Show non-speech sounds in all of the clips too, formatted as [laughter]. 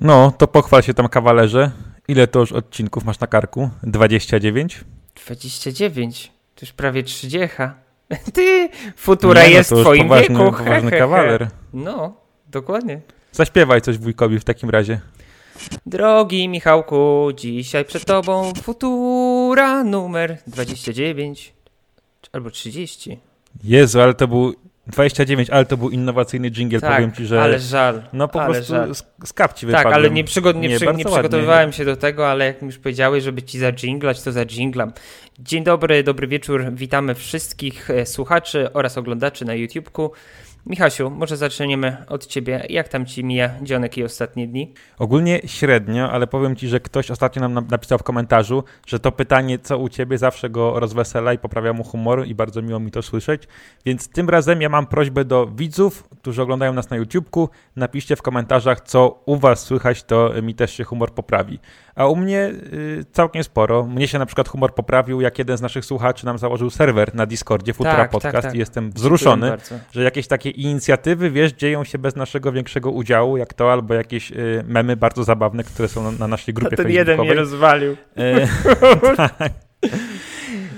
No, to pochwal się tam kawalerze. Ile to już odcinków masz na karku? 29? 29. To już prawie 30. [laughs] Ty, futura Nie, no, jest w twoim poważny, wieku. poważny kawaler. No, dokładnie. Zaśpiewaj coś wujkowi w takim razie. Drogi Michałku, dzisiaj przed tobą futura numer 29 albo 30. Jezu, ale to był 29, ale to był innowacyjny dżingiel, tak, powiem ci, że ale żal. no po prostu żal. z, Tak, wypadłem. ale nie, przygo- nie, Nie, przy- nie ładnie. przygotowywałem się do tego, ale jak już powiedziałeś, żeby ci zadżinglać, to zadżinglam. Dzień dobry, dobry wieczór. Witamy wszystkich e, słuchaczy oraz oglądaczy na YouTubeku. Michasiu, może zaczniemy od ciebie. Jak tam ci mija dzionek i ostatnie dni? Ogólnie średnio, ale powiem ci, że ktoś ostatnio nam na- napisał w komentarzu, że to pytanie, co u ciebie, zawsze go rozwesela i poprawia mu humor i bardzo miło mi to słyszeć. Więc tym razem ja mam prośbę do widzów, którzy oglądają nas na YouTubeku, napiszcie w komentarzach, co u was słychać, to mi też się humor poprawi. A u mnie y, całkiem sporo. Mnie się na przykład humor poprawił, jak jeden z naszych słuchaczy nam założył serwer na Discordzie, Futura Tak, tak, Podcast tak. i jestem wzruszony że jakieś takie inicjatywy, wiesz, dzieją się bez naszego większego udziału, jak to, albo jakieś y, memy bardzo zabawne, które są na, na naszej grupie Ten jeden mnie rozwalił. E, [laughs] tak.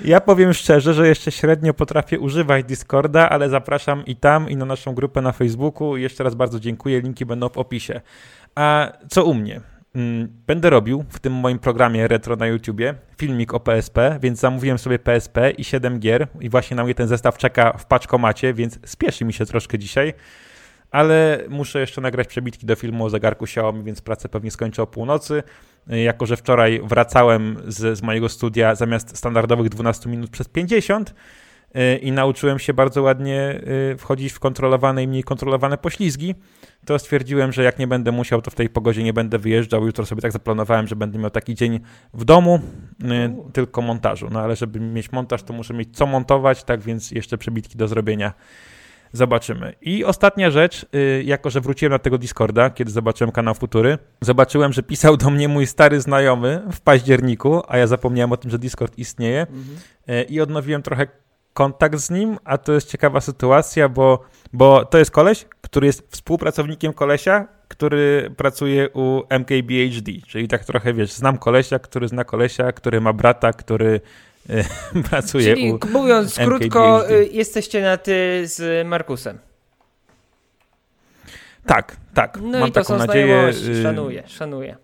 Ja powiem szczerze, że jeszcze średnio potrafię używać Discorda, ale zapraszam i tam, i na naszą grupę na Facebooku. Jeszcze raz bardzo dziękuję, linki będą w opisie. A co u mnie? Mm, Będę robił w tym moim programie retro na YouTubie filmik o PSP, więc zamówiłem sobie PSP i 7 gier i właśnie na mnie ten zestaw czeka w paczkomacie, więc spieszy mi się troszkę dzisiaj. Ale muszę jeszcze nagrać przebitki do filmu o zegarku Xiaomi, więc pracę pewnie skończę o północy. Y, Jako, że wczoraj wracałem z, z mojego studia zamiast standardowych 12 minut przez 50 y, i nauczyłem się bardzo ładnie y, wchodzić w kontrolowane i mniej kontrolowane poślizgi, to stwierdziłem, że jak nie będę musiał, to w tej pogodzie nie będę wyjeżdżał. Jutro sobie tak zaplanowałem, że będę miał taki dzień w domu, y, tylko montażu. No ale żeby mieć montaż, to muszę mieć co montować, tak więc jeszcze przebitki do zrobienia. Zobaczymy. I ostatnia rzecz, jako że wróciłem na tego Discorda, kiedy zobaczyłem kanał Futury, zobaczyłem, że pisał do mnie mój stary znajomy w październiku, a ja zapomniałem o tym, że Discord istnieje Mhm. i odnowiłem trochę kontakt z nim, a to jest ciekawa sytuacja, bo, bo to jest koleś, który jest współpracownikiem kolesia, który pracuje u MKBHD, czyli tak trochę, wiesz, znam kolesia, który zna kolesia, który ma brata, który y, [laughs] pracuje Czyli u... mówiąc MKBHD. krótko, jesteście na ty z Markusem. Tak, tak. No Mam i to taką są nadzieję. y, Szanuję, szanuję.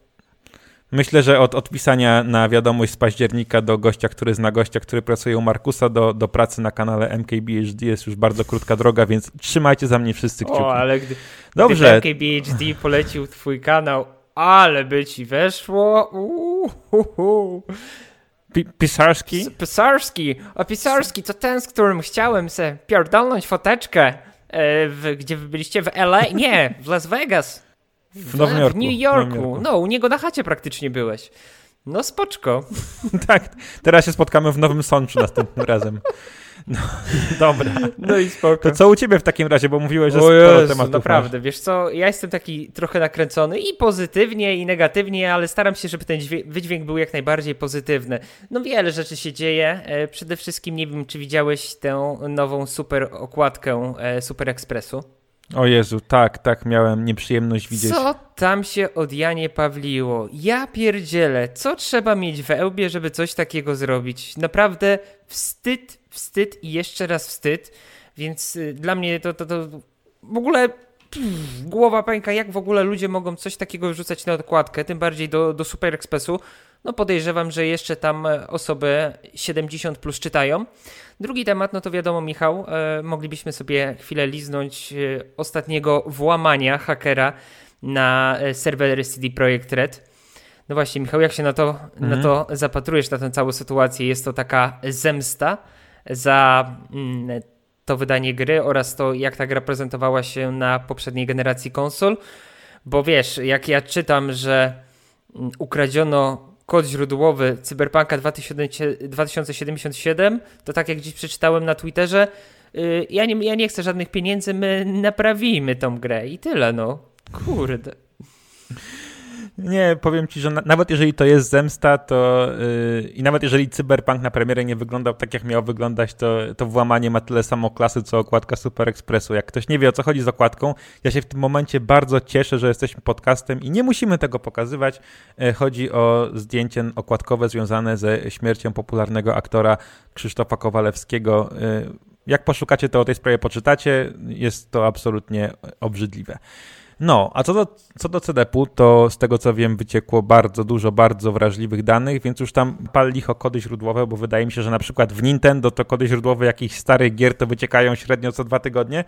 Myślę, że od odpisania na wiadomość z października do gościa, który zna gościa, który pracuje u Markusa, do, do pracy na kanale MKBHD jest już bardzo krótka droga, więc trzymajcie za mnie wszyscy kciuki. O, ale gdy, Dobrze, gdy MKBHD polecił twój kanał, ale by ci weszło. Uuu, Pi- Pisarski? Pisarski, a Pisarski to ten, z którym chciałem se pierdolnąć foteczkę, e, w, gdzie wy byliście w LA? Nie, w Las Vegas. W Nowym Jorku. W New w Yorku. Jorku. No, u niego na chacie praktycznie byłeś. No spoczko. [laughs] tak, teraz się spotkamy w Nowym Sączu następnym razem. No, [laughs] dobra. No i spoko. To co u ciebie w takim razie, bo mówiłeś, że O sporo Jezu, tematów naprawdę, wiesz co, ja jestem taki trochę nakręcony i pozytywnie, i negatywnie, ale staram się, żeby ten dźwię- wydźwięk był jak najbardziej pozytywny. No wiele rzeczy się dzieje, e, przede wszystkim nie wiem, czy widziałeś tę nową super okładkę e, Super Expressu. O Jezu, tak, tak, miałem nieprzyjemność widzieć. Co tam się od Janie Pawliło? Ja pierdzielę, co trzeba mieć w ełbie, żeby coś takiego zrobić? Naprawdę wstyd, wstyd i jeszcze raz wstyd, więc y, dla mnie to, to, to w ogóle pff, głowa pęka, jak w ogóle ludzie mogą coś takiego wrzucać na okładkę, tym bardziej do, do Super Expressu. No podejrzewam, że jeszcze tam e, osoby 70 plus czytają. Drugi temat, no to wiadomo, Michał, e, moglibyśmy sobie chwilę liznąć e, ostatniego włamania hakera na serwery CD Projekt Red. No właśnie, Michał, jak się na to, na Mhm. to zapatrujesz, na tę całą sytuację? Jest to taka zemsta za mm, to wydanie gry oraz to, jak ta gra prezentowała się na poprzedniej generacji konsol. Bo wiesz, jak ja czytam, że mm, ukradziono kod źródłowy Cyberpunka 2000 2077, to tak jak dziś przeczytałem na Twitterze, y, ja nie, ja nie chcę żadnych pieniędzy, my naprawimy tą grę i tyle, no. Kurde. Nie, powiem ci, że na, nawet jeżeli to jest zemsta, to yy, i nawet jeżeli Cyberpunk na premierę nie wyglądał tak, jak miał wyglądać, to, to włamanie ma tyle samo klasy, co okładka Super Expressu. Jak ktoś nie wie, o co chodzi z okładką, ja się w tym momencie bardzo cieszę, że jesteśmy podcastem i nie musimy tego pokazywać. Yy, chodzi o zdjęcie okładkowe związane ze śmiercią popularnego aktora Krzysztofa Kowalewskiego. Yy, jak poszukacie, to o tej sprawie poczytacie. Jest to absolutnie obrzydliwe. No, a co do, co do CDP-u, to z tego co wiem, wyciekło bardzo dużo bardzo wrażliwych danych, więc już tam pal licho kody źródłowe, bo wydaje mi się, że na przykład w Nintendo to kody źródłowe jakichś starych gier to wyciekają średnio co dwa tygodnie,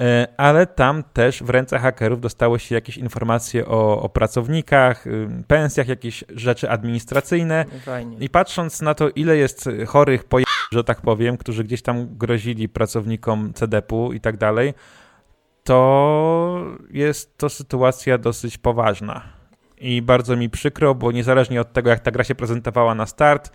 e, ale tam też w ręce hakerów dostało się jakieś informacje o, o pracownikach, y, pensjach, jakieś rzeczy administracyjne. Fajnie. I patrząc na to, ile jest chorych po że tak powiem, którzy gdzieś tam grozili pracownikom CDP-u i tak dalej, to jest to sytuacja dosyć poważna. I bardzo mi przykro, bo niezależnie od tego, jak ta gra się prezentowała na start,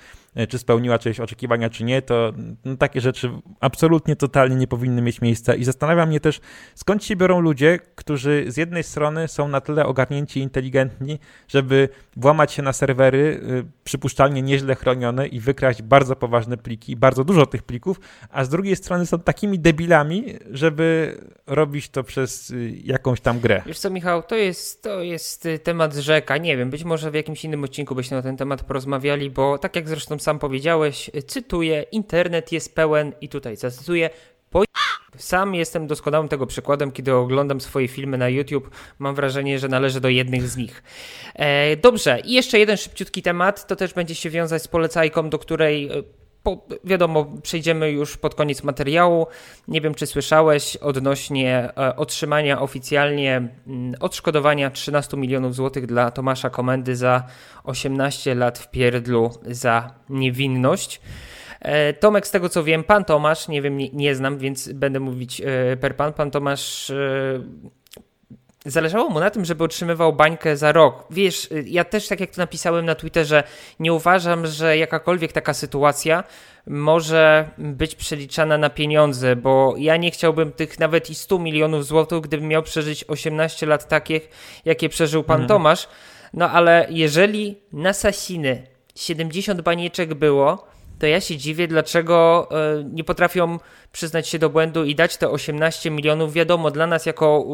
czy spełniła czyjeś oczekiwania, czy nie, to no, takie rzeczy absolutnie, totalnie nie powinny mieć miejsca. I zastanawia mnie też, skąd się biorą ludzie, którzy z jednej strony są na tyle ogarnięci i inteligentni, żeby włamać się na serwery, y, przypuszczalnie nieźle chronione i wykraść bardzo poważne pliki, bardzo dużo tych plików, a z drugiej strony są takimi debilami, żeby robić to przez y, jakąś tam grę. Wiesz co, Michał, to jest, to jest y, temat rzeka. Nie wiem, być może w jakimś innym odcinku byśmy na ten temat porozmawiali, bo tak jak zresztą sam powiedziałeś, cytuję, internet jest pełen i tutaj zacytuję, po... Sam jestem doskonałym tego przykładem, kiedy oglądam swoje filmy na YouTube. Mam wrażenie, że należy do jednych z nich. E, dobrze, i jeszcze jeden szybciutki temat. To też będzie się wiązać z polecajką, do której e, po, wiadomo, przejdziemy już pod koniec materiału. Nie wiem, czy słyszałeś odnośnie e, otrzymania oficjalnie mm, odszkodowania 13 milionów złotych dla Tomasza Komendy za 18 lat w pierdlu za niewinność. E, Tomek, z tego co wiem, pan Tomasz, nie wiem, nie, nie znam, więc będę mówić e, per pan. Pan Tomasz zależało mu na tym, żeby otrzymywał bańkę za rok. Wiesz, ja też tak jak to napisałem na Twitterze, nie uważam, że jakakolwiek taka sytuacja może być przeliczana na pieniądze, bo ja nie chciałbym tych nawet i 100 milionów złotych, gdybym miał przeżyć 18 lat takich, jakie przeżył pan mhm. Tomasz. No ale jeżeli na Sasiny 70 banieczek było, to ja się dziwię, dlaczego e, nie potrafią przyznać się do błędu i dać te 18 milionów. Wiadomo, dla nas jako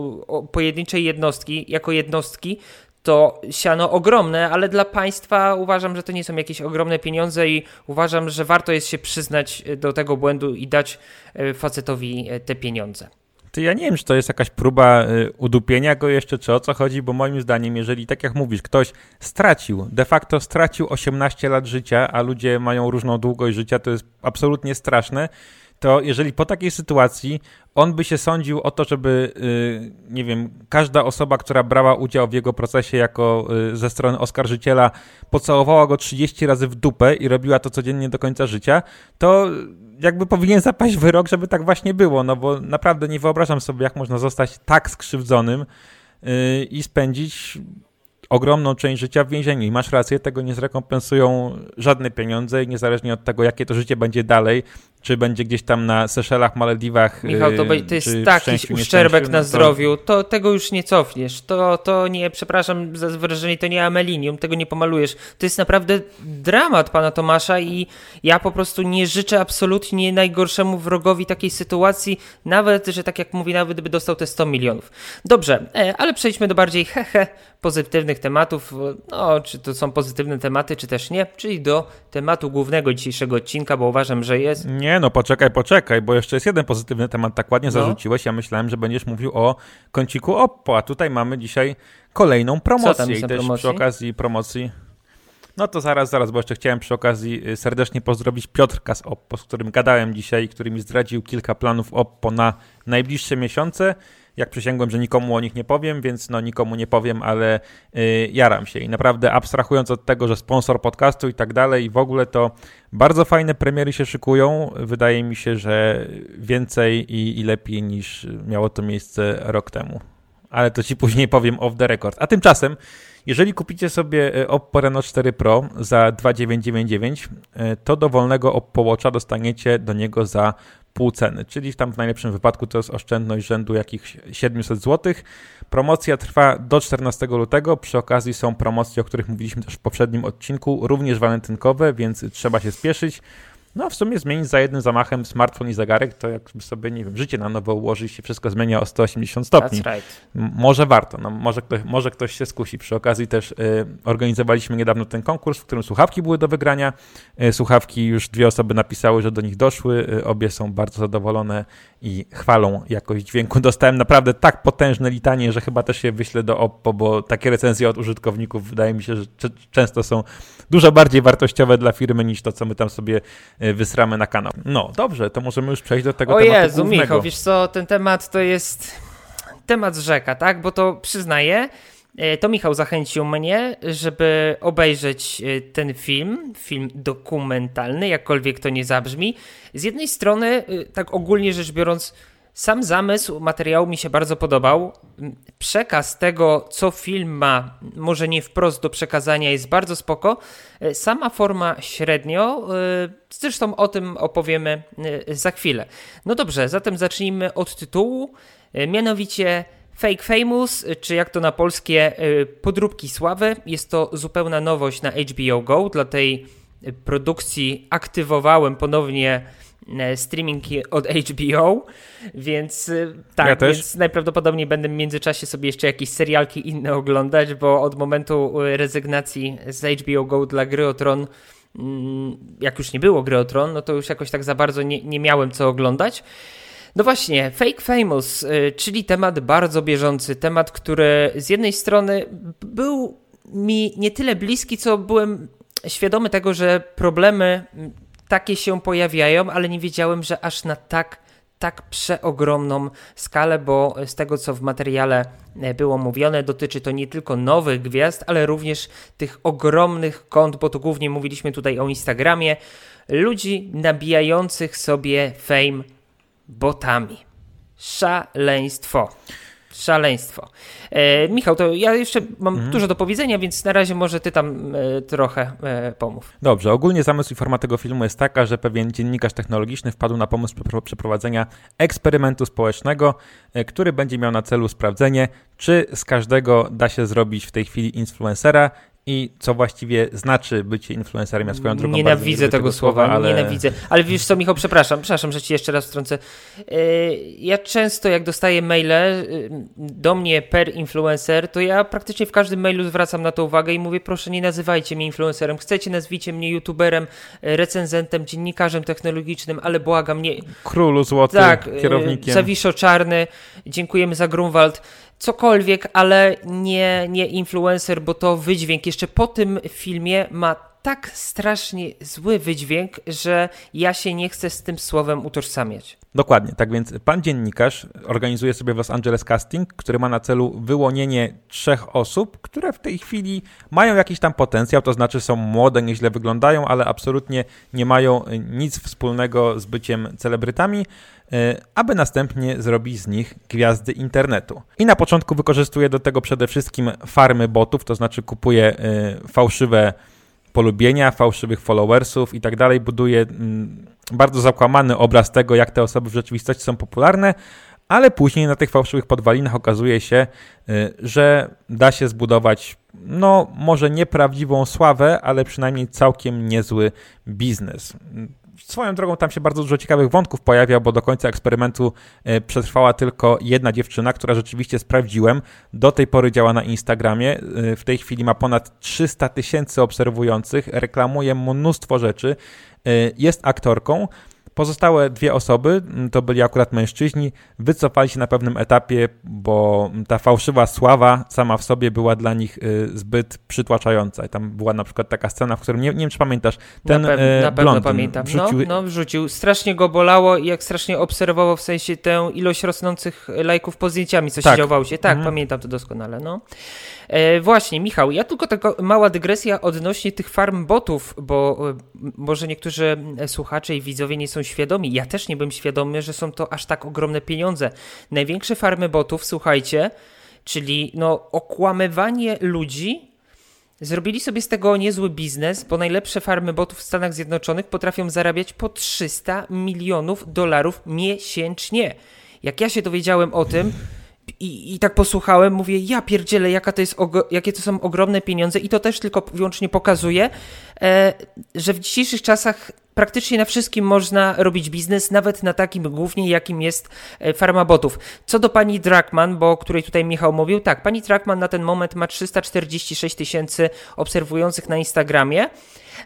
pojedynczej jednostki, jako jednostki, to siano ogromne, ale dla państwa uważam, że to nie są jakieś ogromne pieniądze i uważam, że warto jest się przyznać do tego błędu i dać e, facetowi e, te pieniądze. Ty ja nie wiem, czy to jest jakaś próba y, udupienia go jeszcze, czy o co chodzi, bo moim zdaniem, jeżeli tak jak mówisz, ktoś stracił, de facto stracił 18 lat życia, a ludzie mają różną długość życia, to jest absolutnie straszne, to jeżeli po takiej sytuacji on by się sądził o to, żeby, y, nie wiem, każda osoba, która brała udział w jego procesie jako y, ze strony oskarżyciela, pocałowała go 30 razy w dupę i robiła to codziennie do końca życia, to jakby powinien zapaść wyrok, żeby tak właśnie było, no bo naprawdę nie wyobrażam sobie, jak można zostać tak skrzywdzonym yy, i spędzić ogromną część życia w więzieniu. I masz rację, tego nie zrekompensują żadne pieniądze i niezależnie od tego, jakie to życie będzie dalej, czy będzie gdzieś tam na Seszelach, Malediwach. Michał, to, to jest taki uszczerbek na zdrowiu, to tego już nie cofniesz. To, to nie, przepraszam za wyrażenie, to nie amelinium, tego nie pomalujesz. To jest naprawdę dramat pana Tomasza i ja po prostu nie życzę absolutnie najgorszemu wrogowi takiej sytuacji, nawet, że tak jak mówi, nawet gdyby dostał te 100 milionów. Dobrze, e, ale przejdźmy do bardziej hehe pozytywnych tematów. No, czy to są pozytywne tematy, czy też nie, czyli do tematu głównego dzisiejszego odcinka, bo uważam, że jest. Nie, no poczekaj, poczekaj, bo jeszcze jest jeden pozytywny temat, tak ładnie no. zarzuciłeś. Ja myślałem, że będziesz mówił o kąciku Oppo, a tutaj mamy dzisiaj kolejną promocję i też promocji? przy okazji promocji no to zaraz, zaraz, bo jeszcze chciałem przy okazji y, serdecznie pozdrowić Piotrka z Oppo, z którym gadałem dzisiaj, który mi zdradził kilka planów Oppo na najbliższe miesiące jak przysięgłem, że nikomu o nich nie powiem, więc no nikomu nie powiem, ale yy, jaram się. I naprawdę abstrahując od tego, że sponsor podcastu i tak dalej i w ogóle to bardzo fajne premiery się szykują. Wydaje mi się, że więcej i, i lepiej niż miało to miejsce rok temu. ale to ci później powiem off the record. A tymczasem, jeżeli kupicie sobie e, Oppo Reno 4 Pro za 2999, e, to dowolnego Oppo Watcha dostaniecie do niego za pół ceny, czyli tam w najlepszym wypadku to jest oszczędność rzędu jakichś 700 zł. Promocja trwa do 14 lutego. Przy okazji są promocje, o których mówiliśmy też w poprzednim odcinku, również walentynkowe, więc trzeba się spieszyć. No, w sumie zmienić za jednym zamachem smartfon i zegarek, to jakby sobie, nie wiem, życie na nowo ułożyć się wszystko zmienia o 180 stopni. That's right. Może warto, no, może, ktoś, może ktoś się skusi. Przy okazji też y, organizowaliśmy niedawno ten konkurs, w którym słuchawki były do wygrania. Y, słuchawki już dwie osoby napisały, że do nich doszły. Y, obie są bardzo zadowolone i chwalą jakość dźwięku. Dostałem naprawdę tak potężne litanie, że chyba też się wyślę do Oppo, bo takie recenzje od użytkowników wydaje mi się, że często są dużo bardziej wartościowe dla firmy niż to, co my tam sobie e, wysramy na kanał. No, dobrze, to możemy już przejść do tego o tematu Jezu, głównego. Michał, wiesz co, ten temat to jest temat rzeka, tak? Bo to przyznaję, e, to Michał zachęcił mnie, żeby obejrzeć e, ten film, film dokumentalny, jakkolwiek to nie zabrzmi. Z jednej strony, tak ogólnie rzecz biorąc, sam zamysł materiału mi się bardzo podobał. Przekaz tego, co film ma, może nie wprost do przekazania, jest bardzo spoko. Sama forma średnio, e, zresztą o tym opowiemy e, za chwilę. No dobrze, zatem zacznijmy od tytułu, e, mianowicie Fake Famous, czy jak to na polskie, podróbki sławy. Jest to zupełna nowość na HBO Go. Dla tej produkcji aktywowałem ponownie E, streaming od HBO, więc e, tak, ja więc najprawdopodobniej będę w międzyczasie sobie jeszcze jakieś serialki inne oglądać, bo od momentu e, rezygnacji z HBO Go dla gry o Tron, mm, jak już nie było gry o Tron, no to już jakoś tak za bardzo nie, nie miałem co oglądać. No właśnie, Fake Famous, czyli temat bardzo bieżący, temat, który z jednej strony był mi nie tyle bliski, co byłem świadomy tego, że problemy takie się pojawiają, ale nie wiedziałem, że aż na tak, tak przeogromną skalę, bo z tego co w materiale e, było mówione, dotyczy to nie tylko nowych gwiazd, ale również tych ogromnych kont, bo tu głównie mówiliśmy tutaj o Instagramie, ludzi nabijających sobie fame botami. Szaleństwo. Szaleństwo. E, Michał, to ja jeszcze mam mhm. dużo do powiedzenia, więc na razie może ty tam e, trochę e, pomów. Dobrze, ogólnie zamysł i forma tego filmu jest taka, że pewien dziennikarz technologiczny wpadł na pomysł przeprowadzenia eksperymentu społecznego, e, który będzie miał na celu sprawdzenie, czy z każdego da się zrobić w tej chwili influencera i co właściwie znaczy bycie influencerem. Ja swoją drogą Nienawidzę tego słowa, ale... nienawidzę. Ale wiesz co, Michał, przepraszam, przepraszam, że ci jeszcze raz wtrącę. E, ja często jak dostaję maile e, do mnie per influencer, to ja praktycznie w każdym mailu zwracam na to uwagę i mówię, proszę nie nazywajcie mnie influencerem. Chcecie, nazwijcie mnie youtuberem, e, recenzentem, dziennikarzem technologicznym, ale błagam, nie... Królu złoty, tak, kierownikiem. Zawiszo czarny, dziękujemy za Grunwald cokolwiek, ale nie, nie influencer, bo to wydźwięk jeszcze po tym filmie ma tak strasznie zły wydźwięk, że ja się nie chcę z tym słowem utożsamiać. Dokładnie, tak więc pan dziennikarz organizuje sobie w Los Angeles casting, który ma na celu wyłonienie trzech osób, które w tej chwili mają jakiś tam potencjał, to znaczy są młode, nieźle wyglądają, ale absolutnie nie mają nic wspólnego z byciem celebrytami, aby następnie zrobić z nich gwiazdy internetu. I na początku wykorzystuje do tego przede wszystkim farmy botów, to znaczy kupuje e, fałszywe polubienia, fałszywych followersów i tak dalej, buduje mm, bardzo zakłamany obraz tego, jak te osoby w rzeczywistości są popularne, ale później na tych fałszywych podwalinach okazuje się, y, że da się zbudować, no może nieprawdziwą sławę, ale przynajmniej całkiem niezły biznes. Swoją drogą tam się bardzo dużo ciekawych wątków pojawia, bo do końca eksperymentu e, przetrwała tylko jedna dziewczyna, która rzeczywiście sprawdziłem. Do tej pory działa na Instagramie. E, w tej chwili ma ponad 300 tysięcy obserwujących, reklamuje mnóstwo rzeczy. E, jest aktorką. Pozostałe dwie osoby, to byli akurat mężczyźni, wycofali się na pewnym etapie, bo ta fałszywa sława sama w sobie była dla nich y, zbyt przytłaczająca. I tam była na przykład taka scena, w którym, nie, nie wiem czy pamiętasz, ten na, pe na pewno pamiętam. Wrzucił... No, no, wrzucił. Strasznie go bolało i jak strasznie obserwował w sensie tę ilość rosnących lajków po zdjęciami, co tak. się działo się. Tak, mhm. pamiętam to doskonale. No. E, właśnie, Michał, ja tylko taka mała dygresja odnośnie tych farm botów, bo e, może niektórzy słuchacze i widzowie nie są świadomi. Ja też nie byłem świadomy, że są to aż tak ogromne pieniądze. Największe farmy botów, słuchajcie, czyli no, okłamywanie ludzi. Zrobili sobie z tego niezły biznes, bo najlepsze farmy botów w Stanach Zjednoczonych potrafią zarabiać po 300 milionów dolarów miesięcznie. Jak ja się dowiedziałem o tym, i, I tak posłuchałem, mówię, ja pierdzielę, jaka to jest jakie to są ogromne pieniądze i to też tylko wyłącznie pokazuje, e, że w dzisiejszych czasach praktycznie na wszystkim można robić biznes, nawet na takim głównie, jakim jest e, farma botów. Co do pani Drakman, bo o której tutaj Michał mówił, tak, pani Drakman na ten moment ma 346 tysięcy obserwujących na Instagramie.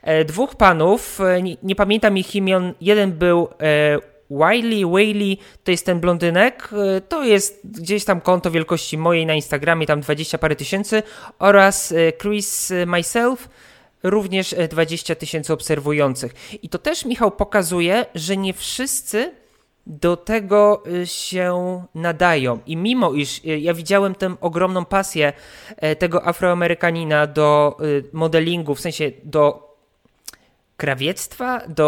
E, dwóch panów, e, nie, nie pamiętam ich imion, jeden był e, Wiley, Whaley to jest ten blondynek, y, to jest gdzieś tam konto wielkości mojej na Instagramie, tam 20 parę tysięcy oraz y, Chris Myself, również 20 y, tysięcy obserwujących. I to też Michał pokazuje, że nie wszyscy do tego się nadają. I mimo iż ja widziałem tę ogromną pasję tego Afroamerykanina do modelingu, w sensie do krawiectwa, do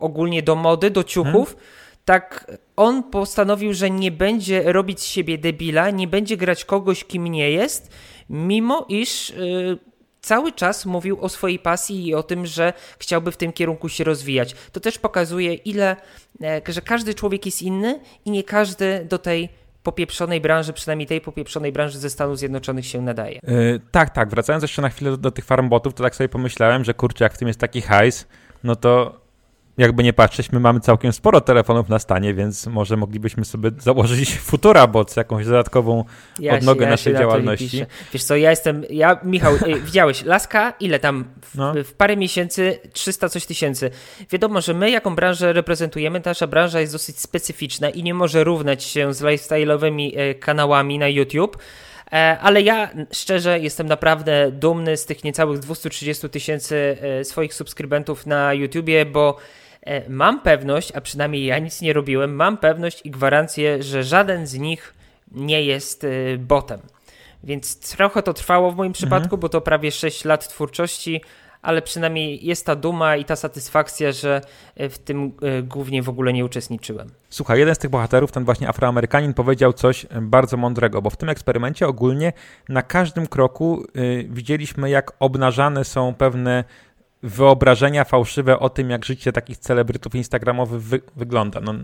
ogólnie do mody, do ciuchów, hmm. tak on postanowił, że nie będzie robić z siebie debila, nie będzie grać kogoś, kim nie jest, mimo iż yy, cały czas mówił o swojej pasji i o tym, że chciałby w tym kierunku się rozwijać. To też pokazuje, ile, e, że każdy człowiek jest inny i nie każdy do tej popieprzonej branży, przynajmniej tej popieprzonej branży ze Stanów Zjednoczonych się nadaje. Yy, tak, tak. Wracając jeszcze na chwilę do, do tych farmbotów, to tak sobie pomyślałem, że kurczę, jak w tym jest taki hajs, no to jakby nie patrzeć, my mamy całkiem sporo telefonów na stanie, więc może moglibyśmy sobie założyć [laughs] Futura Bots, jakąś dodatkową ja odnogę się, ja naszej działalności. Na Wiesz co, ja jestem, ja, Michał, y, [laughs] widziałeś, Laska, ile tam w, no. w, parę miesięcy 300 coś tysięcy. Wiadomo, że my jaką branżę reprezentujemy, nasza branża jest dosyć specyficzna i nie może równać się z lifestyle'owymi y, kanałami na YouTube, ale ja szczerze jestem naprawdę dumny z tych niecałych 230 tysięcy y, swoich subskrybentów na YouTubie, bo E, mam pewność, a przynajmniej ja nic nie robiłem, mam pewność i gwarancję, że żaden z nich nie jest e, botem. Więc trochę to trwało w moim przypadku, mhm. bo to prawie 6 lat twórczości, ale przynajmniej jest ta duma i ta satysfakcja, że e, w tym głównie w ogóle nie uczestniczyłem. Słuchaj, jeden z tych bohaterów, ten właśnie Afroamerykanin, powiedział coś bardzo mądrego, bo w tym eksperymencie ogólnie na każdym kroku widzieliśmy, jak obnażane są pewne wyobrażenia fałszywe o tym, jak życie takich celebrytów instagramowych wy wygląda. No,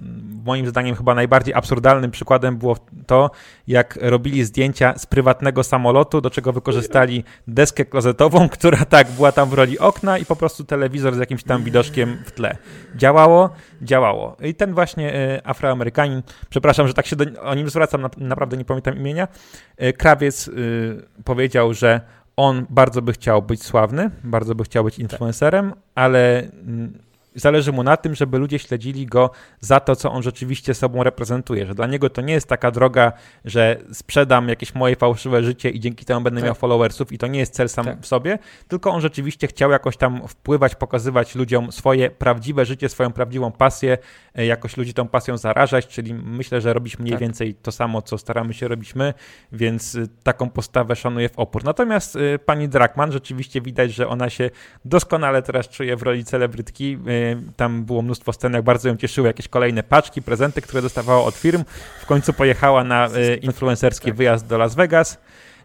moim zdaniem chyba najbardziej absurdalnym przykładem było to, jak robili zdjęcia z prywatnego samolotu, do czego wykorzystali deskę klozetową, [laughs] która tak była tam w roli okna i po prostu telewizor z jakimś tam widoczkiem w tle. Działało? Działało. I ten właśnie y, Afroamerykanin, przepraszam, że tak się do, o nim zwracam, na, naprawdę nie pamiętam imienia, y, krawiec y, powiedział, że on bardzo by chciał być sławny, bardzo by chciał być influencerem, ale mm, zależy mu na tym, żeby ludzie śledzili go za to, co on rzeczywiście sobą reprezentuje, że dla niego to nie jest taka droga, że sprzedam jakieś moje fałszywe życie i dzięki temu będę tak. miał followersów i to nie jest cel sam tak. w sobie, tylko on rzeczywiście chciał jakoś tam wpływać, pokazywać ludziom swoje prawdziwe życie, swoją prawdziwą pasję, e, jakoś ludzi tą pasją zarażać, czyli myślę, że robić mniej tak. więcej to samo, co staramy się robić my, więc e, taką postawę szanuję w opór. Natomiast e, pani Drakman rzeczywiście widać, że ona się doskonale teraz czuje w roli celebrytki, tam było mnóstwo scen, jak bardzo ją cieszyły jakieś kolejne paczki, prezenty, które dostawała od firm. W końcu pojechała na e, influencerski wyjazd do Las Vegas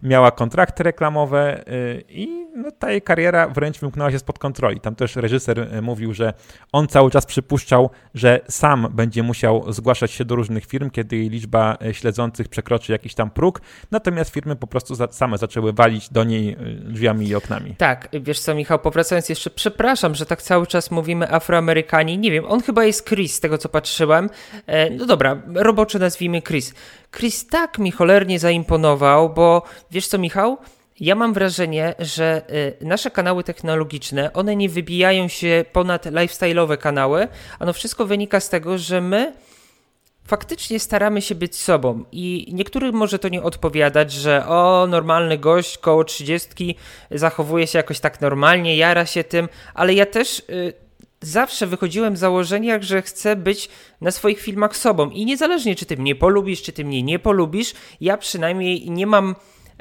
miała kontrakty reklamowe y, i no, ta jej kariera wręcz wymknęła się spod kontroli. Tam też reżyser y, mówił, że on cały czas przypuszczał, że sam będzie musiał zgłaszać się do różnych firm, kiedy jej liczba y, śledzących przekroczy jakiś tam próg, natomiast firmy po prostu same zaczęły walić do niej drzwiami i oknami. Tak, wiesz co Michał, powracając jeszcze, przepraszam, że tak cały czas mówimy Afroamerykanie, nie wiem, on chyba jest Chris, z tego co patrzyłem. E, no dobra, robocze nazwijmy Chris. Chris tak mi cholernie zaimponował, bo wiesz co, Michał? Ja mam wrażenie, że y, nasze kanały technologiczne, one nie wybijają się ponad lifestyle'owe kanały, no wszystko wynika z tego, że my faktycznie staramy się być sobą. I niektórym może to nie odpowiadać, że o, normalny gość koło trzydziestki zachowuje się jakoś tak normalnie, jara się tym, ale ja też y, zawsze wychodziłem z założenia, że chcę być na swoich filmach sobą. I niezależnie czy ty mnie polubisz, czy ty mnie nie polubisz, ja przynajmniej nie mam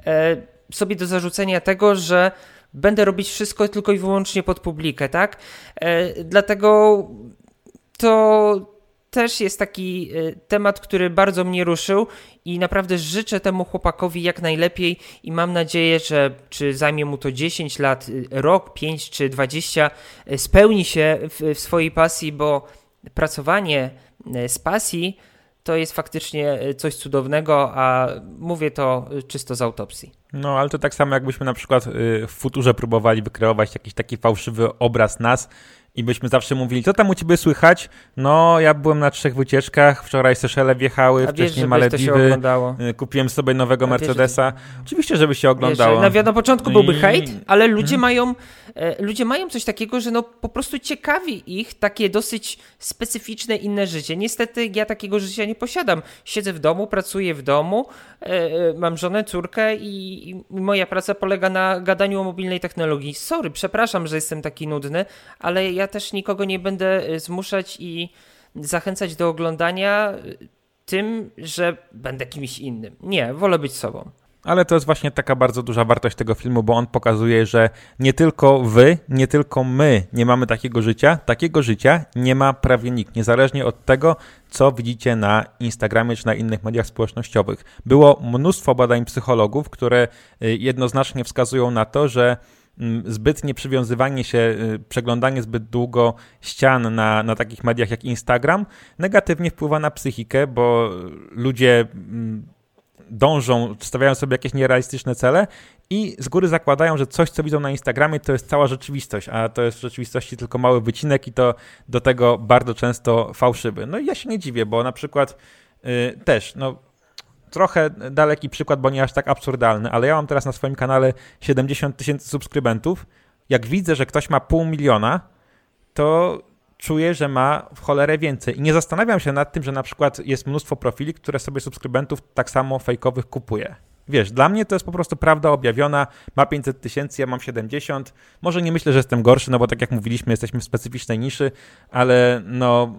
e, sobie do zarzucenia tego, że będę robić wszystko tylko i wyłącznie pod publikę, tak? E, dlatego to też jest taki y, temat, który bardzo mnie ruszył i naprawdę życzę temu chłopakowi jak najlepiej i mam nadzieję, że czy zajmie mu to 10 lat, y, rok, 5 czy 20, y, spełni się w, w swojej pasji, bo pracowanie z pasji to jest faktycznie coś cudownego, a mówię to czysto z autopsji. No, ale to tak samo jakbyśmy na przykład w futurze próbowali wykreować jakiś taki fałszywy obraz nas i byśmy zawsze mówili, co tam u ciebie słychać? No, ja byłem na trzech wycieczkach, wczoraj Seszele wjechały, A wcześniej wiesz, Malediwy, y, kupiłem sobie nowego A Mercedesa. Wiesz, Oczywiście, żeby się oglądało. Wiesz, na, na początku no byłby I... hejt, ale ludzie hmm. mają e, ludzie mają coś takiego, że no po prostu ciekawi ich takie dosyć specyficzne inne życie. Niestety ja takiego życia nie posiadam. Siedzę w domu, pracuję w domu, e, e mam żonę, córkę i, i moja praca polega na gadaniu o mobilnej technologii. Sorry, przepraszam, że jestem taki nudny, ale ja ja też nikogo nie będę y, zmuszać i zachęcać do oglądania y, tym, że będę kimś innym. Nie, wolę być sobą. Ale to jest właśnie taka bardzo duża wartość tego filmu, bo on pokazuje, że nie tylko wy, nie tylko my nie mamy takiego życia, takiego życia nie ma prawie nikt, niezależnie od tego, co widzicie na Instagramie czy na innych mediach społecznościowych. Było mnóstwo badań psychologów, które y, jednoznacznie wskazują na to, że zbytnie przywiązywanie się, y, przeglądanie zbyt długo ścian na, na takich mediach jak Instagram negatywnie wpływa na psychikę, bo ludzie mm, dążą, stawiają sobie jakieś nierealistyczne cele i z góry zakładają, że coś, co widzą na Instagramie, to jest cała rzeczywistość, a to jest w rzeczywistości tylko mały wycinek i to do tego bardzo często fałszywy. No i ja się nie dziwię, bo na przykład yy, też, no trochę daleki przykład, bo nie aż tak absurdalny, ale ja mam teraz na swoim kanale 70 tysięcy subskrybentów. Jak widzę, że ktoś ma pół miliona, to czuję, że ma w cholerę więcej. I nie zastanawiam się nad tym, że na przykład jest mnóstwo profili, które sobie subskrybentów tak samo fejkowych kupuje. Wiesz, dla mnie to jest po prostu prawda objawiona. Ma 500 tysięcy, ja mam 70. Może nie myślę, że jestem gorszy, no bo tak jak mówiliśmy, jesteśmy w specyficznej niszy, ale no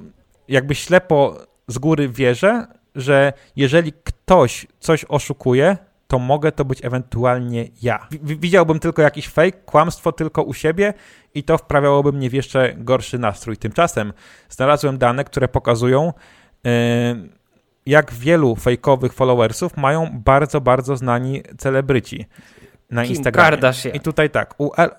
jakby ślepo z góry wierzę, że jeżeli ktoś coś oszukuje, to mogę to być ewentualnie ja. Widziałbym tylko jakiś fake, kłamstwo tylko u siebie i to wprawiałoby mnie w jeszcze gorszy nastrój. Tymczasem znalazłem dane, które pokazują, yy, jak wielu fejkowych followersów mają bardzo, bardzo znani celebryci na Kim Instagramie. Kardashian. I tutaj tak, u, El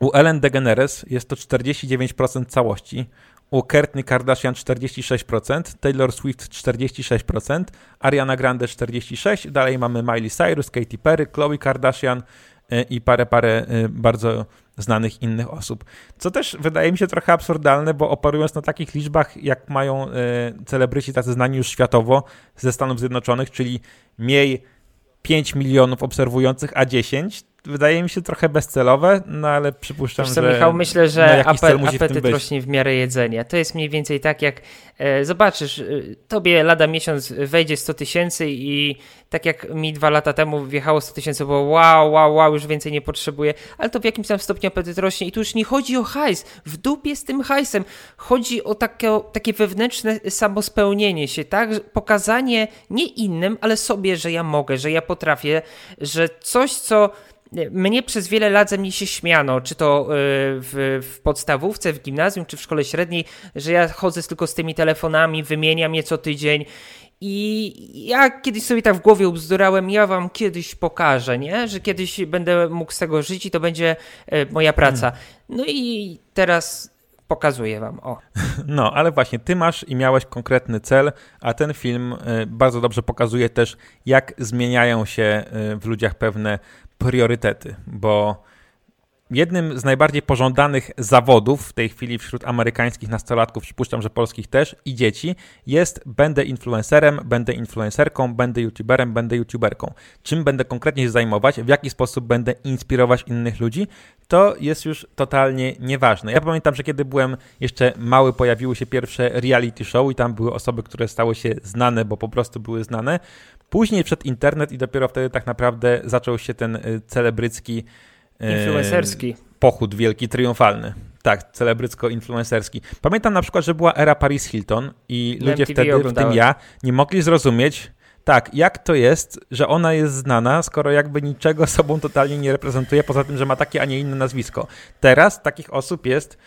u Ellen DeGeneres jest to 49% całości, u Kourtney Kardashian 46%, Taylor Swift 46%, Ariana Grande 46%, dalej mamy Miley Cyrus, Katy Perry, Khloe Kardashian e, i parę, parę e, bardzo znanych innych osób. Co też wydaje mi się trochę absurdalne, bo operując na takich liczbach, jak mają e, celebryci tacy znani już światowo ze Stanów Zjednoczonych, czyli mniej 5 milionów obserwujących, a 10, wydaje mi się trochę bezcelowe, no ale przypuszczam, co, że... Michał, myślę, że no, apet, apetyt rośnie w miarę jedzenia. To jest mniej więcej tak, jak e, zobaczysz, e, tobie lada miesiąc wejdzie 100 tysięcy i tak jak mi dwa lata temu wjechało 100 tysięcy, bo wow, wow, wow, już więcej nie potrzebuję, ale to w jakimś tam stopniu apetyt rośnie i tu już nie chodzi o hajs, w dupie z tym hajsem, chodzi o takie, takie wewnętrzne samospełnienie się, tak? Pokazanie nie innym, ale sobie, że ja mogę, że ja potrafię, że coś, co mnie przez wiele lat ze mnie się śmiano, czy to e, w, w, podstawówce, w gimnazjum, czy w szkole średniej, że ja chodzę tylko z tymi telefonami, wymieniam je co tydzień. I ja kiedyś sobie tak w głowie ubzdurałem, ja wam kiedyś pokażę, nie? że kiedyś będę mógł z tego żyć i to będzie e, moja praca. No i teraz pokazuję wam. O. No, ale właśnie ty masz i miałeś konkretny cel, a ten film e, bardzo dobrze pokazuje też, jak zmieniają się w ludziach pewne priorytety, bo jednym z najbardziej pożądanych zawodów w tej chwili wśród amerykańskich nastolatków, przypuszczam, że polskich też i dzieci, jest będę influencerem, będę influencerką, będę youtuberem, będę youtuberką. Czym będę konkretnie się zajmować, w jaki sposób będę inspirować innych ludzi, to jest już totalnie nieważne. Ja pamiętam, że kiedy byłem jeszcze mały, pojawiły się pierwsze reality show i tam były osoby, które stały się znane, bo po prostu były znane. Później przed internet i dopiero wtedy tak naprawdę zaczął się ten y, celebrycki y, influencerski pochód wielki, triumfalny. Tak, celebrycko-influencerski. Pamiętam na przykład, że była era Paris Hilton i ludzie MTV wtedy, oglądałem. w tym ja, nie mogli zrozumieć, tak, jak to jest, że ona jest znana, skoro jakby niczego [laughs] sobą totalnie nie reprezentuje, poza tym, że ma takie, a nie inne nazwisko. Teraz takich osób jest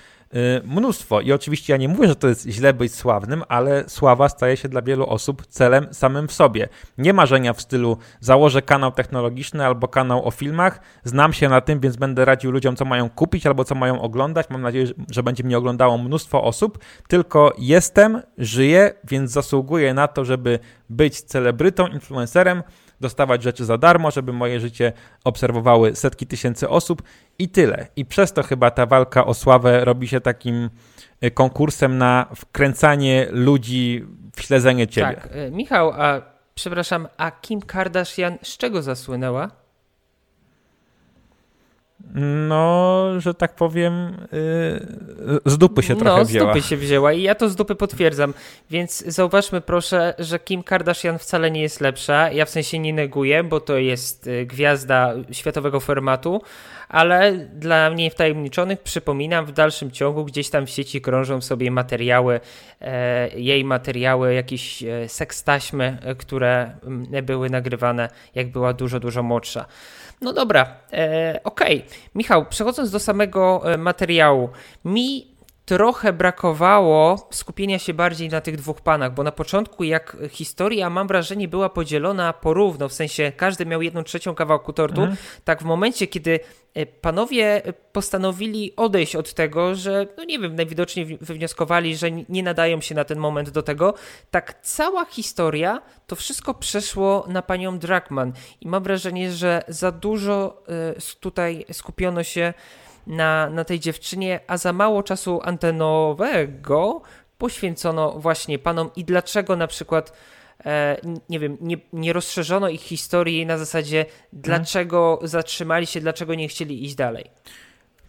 mnóstwo. I oczywiście ja nie mówię, że to jest źle być sławnym, ale sława staje się dla wielu osób celem samym w sobie. Nie marzenia w stylu założę kanał technologiczny albo kanał o filmach, znam się na tym, więc będę radził ludziom, co mają kupić albo co mają oglądać. Mam nadzieję, że będzie mnie oglądało mnóstwo osób, tylko jestem, żyję, więc zasługuję na to, żeby być celebrytą, influencerem, dostawać rzeczy za darmo, żeby moje życie obserwowały setki tysięcy osób i tyle. I przez to chyba ta walka o sławę robi się takim y, konkursem na wkręcanie ludzi w śledzenie ciebie. Tak, y, Michał, a przepraszam, a Kim Kardashian z czego zasłynęła? No, że tak powiem, yy, z dupy się trochę wzięła. No, z dupy się wzięła i ja to z dupy potwierdzam. Więc zauważmy proszę, że Kim Kardashian wcale nie jest lepsza. Ja w sensie nie neguję, bo to jest y, gwiazda światowego formatu, ale dla mnie wtajemniczonych przypominam, w dalszym ciągu gdzieś tam w sieci krążą sobie materiały, e, jej materiały, jakieś e, sekstaśmy, które były nagrywane, jak była dużo, dużo młodsza. No dobra, e, okej. Okay. Michał, przechodząc do samego e, materiału, mi trochę brakowało skupienia się bardziej na tych dwóch panach, bo na początku jak historia, mam wrażenie, była podzielona porówno, w sensie każdy miał jedną trzecią kawałku tortu, mhm. tak w momencie, kiedy e, panowie postanowili odejść od tego, że, no nie wiem, najwidoczniej wywnioskowali, że nie nadają się na ten moment do tego, tak cała historia, to wszystko przeszło na panią Dragman i mam wrażenie, że za dużo e, tutaj skupiono się na, na tej dziewczynie, a za mało czasu antenowego poświęcono właśnie panom i dlaczego na przykład e, nie wiem, nie, nie rozszerzono ich historii na zasadzie dlaczego hmm. zatrzymali się, dlaczego nie chcieli iść dalej.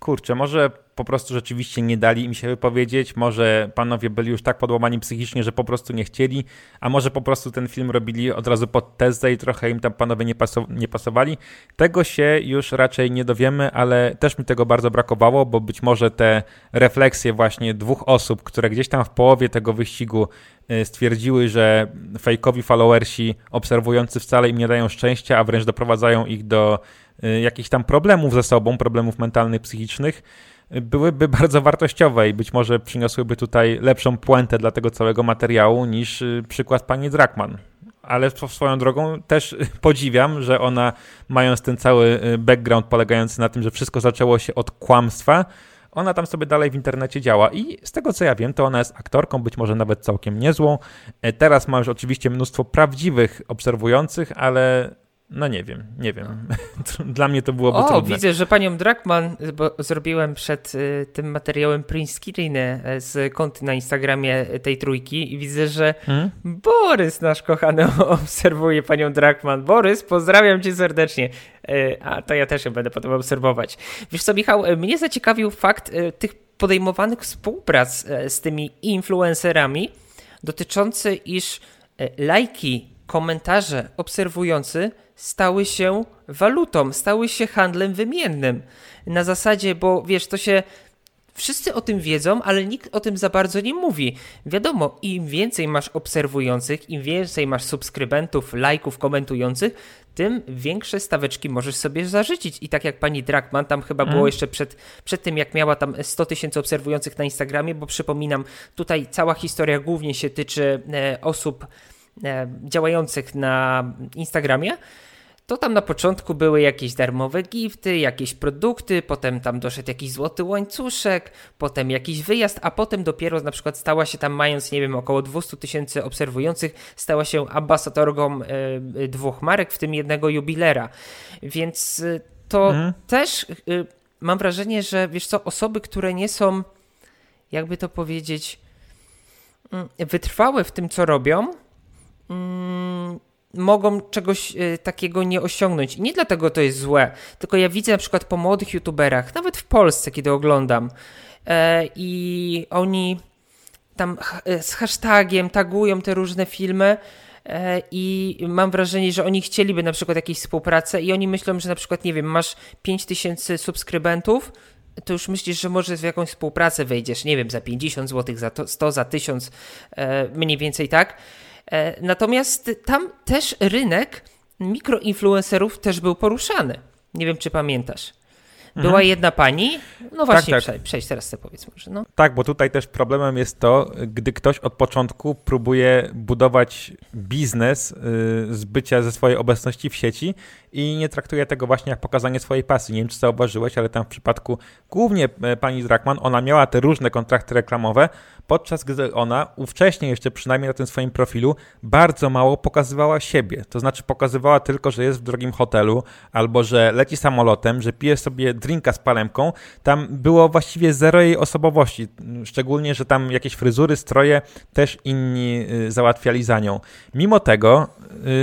Kurczę, może po prostu rzeczywiście nie dali im się wypowiedzieć, może panowie byli już tak podłamani psychicznie, że po prostu nie chcieli, a może po prostu ten film robili od razu pod tezę i trochę im tam panowie nie, pasow nie pasowali. Tego się już raczej nie dowiemy, ale też mi tego bardzo brakowało, bo być może te refleksje właśnie dwóch osób, które gdzieś tam w połowie tego wyścigu y, stwierdziły, że fejkowi followersi obserwujący wcale im nie dają szczęścia, a wręcz doprowadzają ich do jakichś tam problemów ze sobą, problemów mentalnych, psychicznych, byłyby [laughs] bardzo wartościowe i być może przyniosłyby tutaj lepszą puentę dla tego całego materiału niż y, przykład pani Drakman. Ale swoją drogą też [laughs] podziwiam, że ona, mając ten cały y, background polegający na tym, że wszystko zaczęło się od kłamstwa, ona tam sobie dalej w internecie działa i z tego co ja wiem, to ona jest aktorką, być może nawet całkiem niezłą. E, teraz ma już oczywiście mnóstwo prawdziwych obserwujących, ale no nie wiem, nie wiem. [laughs] Dla mnie to byłoby o, trudne. widzę, że panią Drakman, bo zrobiłem przed y, tym materiałem print screeny y, z konty na Instagramie tej trójki i widzę, że hmm? Borys, nasz kochany, [laughs] obserwuje panią Drakman. Borys, pozdrawiam cię serdecznie. Y, a to ja też ją będę potem obserwować. Wiesz co, Michał, mnie zaciekawił fakt tych podejmowanych współprac z tymi influencerami dotyczący, iż lajki, komentarze obserwujący stały się walutą, stały się handlem wymiennym. Na zasadzie, bo wiesz, to się. Wszyscy o tym wiedzą, ale nikt o tym za bardzo nie mówi. Wiadomo, im więcej masz obserwujących, im więcej masz subskrybentów, lajków, komentujących, tym większe staweczki możesz sobie zażyczyć. I tak jak pani Drakman, tam chyba było mhm. jeszcze przed, przed tym, jak miała tam 100 tysięcy obserwujących na Instagramie, bo przypominam, tutaj cała historia głównie się tyczy e, osób e, działających na Instagramie to tam na początku były jakieś darmowe gifty, jakieś produkty, potem tam doszedł jakiś złoty łańcuszek, potem jakiś wyjazd, a potem dopiero na przykład stała się tam, mając, nie wiem, około 200 tysięcy obserwujących, stała się ambasadorką y, dwóch marek, w tym jednego jubilera. Więc y, to mhm. też y, mam wrażenie, że wiesz co, osoby, które nie są, jakby to powiedzieć, mm, wytrwałe w tym, co robią, mm, mogą czegoś y, takiego nie osiągnąć. I nie dlatego to jest złe, tylko ja widzę na przykład po młodych youtuberach, nawet w Polsce, kiedy oglądam, e, i oni tam e, z hashtagiem tagują te różne filmy. E, I mam wrażenie, że oni chcieliby na przykład jakieś współpracę i oni myślą, że na przykład, nie wiem, masz 5000 subskrybentów, to już myślisz, że może w jakąś współpracę wejdziesz, nie wiem, za 50 zł, za 100, za 1000, mniej więcej tak. E, natomiast tam też rynek mikroinfluencerów też był poruszany. Nie wiem, czy pamiętasz. była mhm. jedna pani, no właśnie, tak, tak. przejdź teraz sobie powiedz może. No. Tak, bo tutaj też problemem jest to, gdy ktoś od początku próbuje budować biznes y, z bycia ze swojej obecności w sieci i nie traktuje tego właśnie jak pokazanie swojej pasji. Nie wiem, czy zauważyłeś, ale tam w przypadku głównie e, pani Drakman, ona miała te różne kontrakty reklamowe, podczas gdy ona wcześniej jeszcze przynajmniej na tym swoim profilu bardzo mało pokazywała siebie. To znaczy pokazywała tylko, że jest w drogim hotelu, albo że leci samolotem, że pije sobie drinka z palemką. Tam było właściwie zero jej osobowości. Szczególnie, że tam jakieś fryzury, stroje też inni y, załatwiali za nią. Mimo tego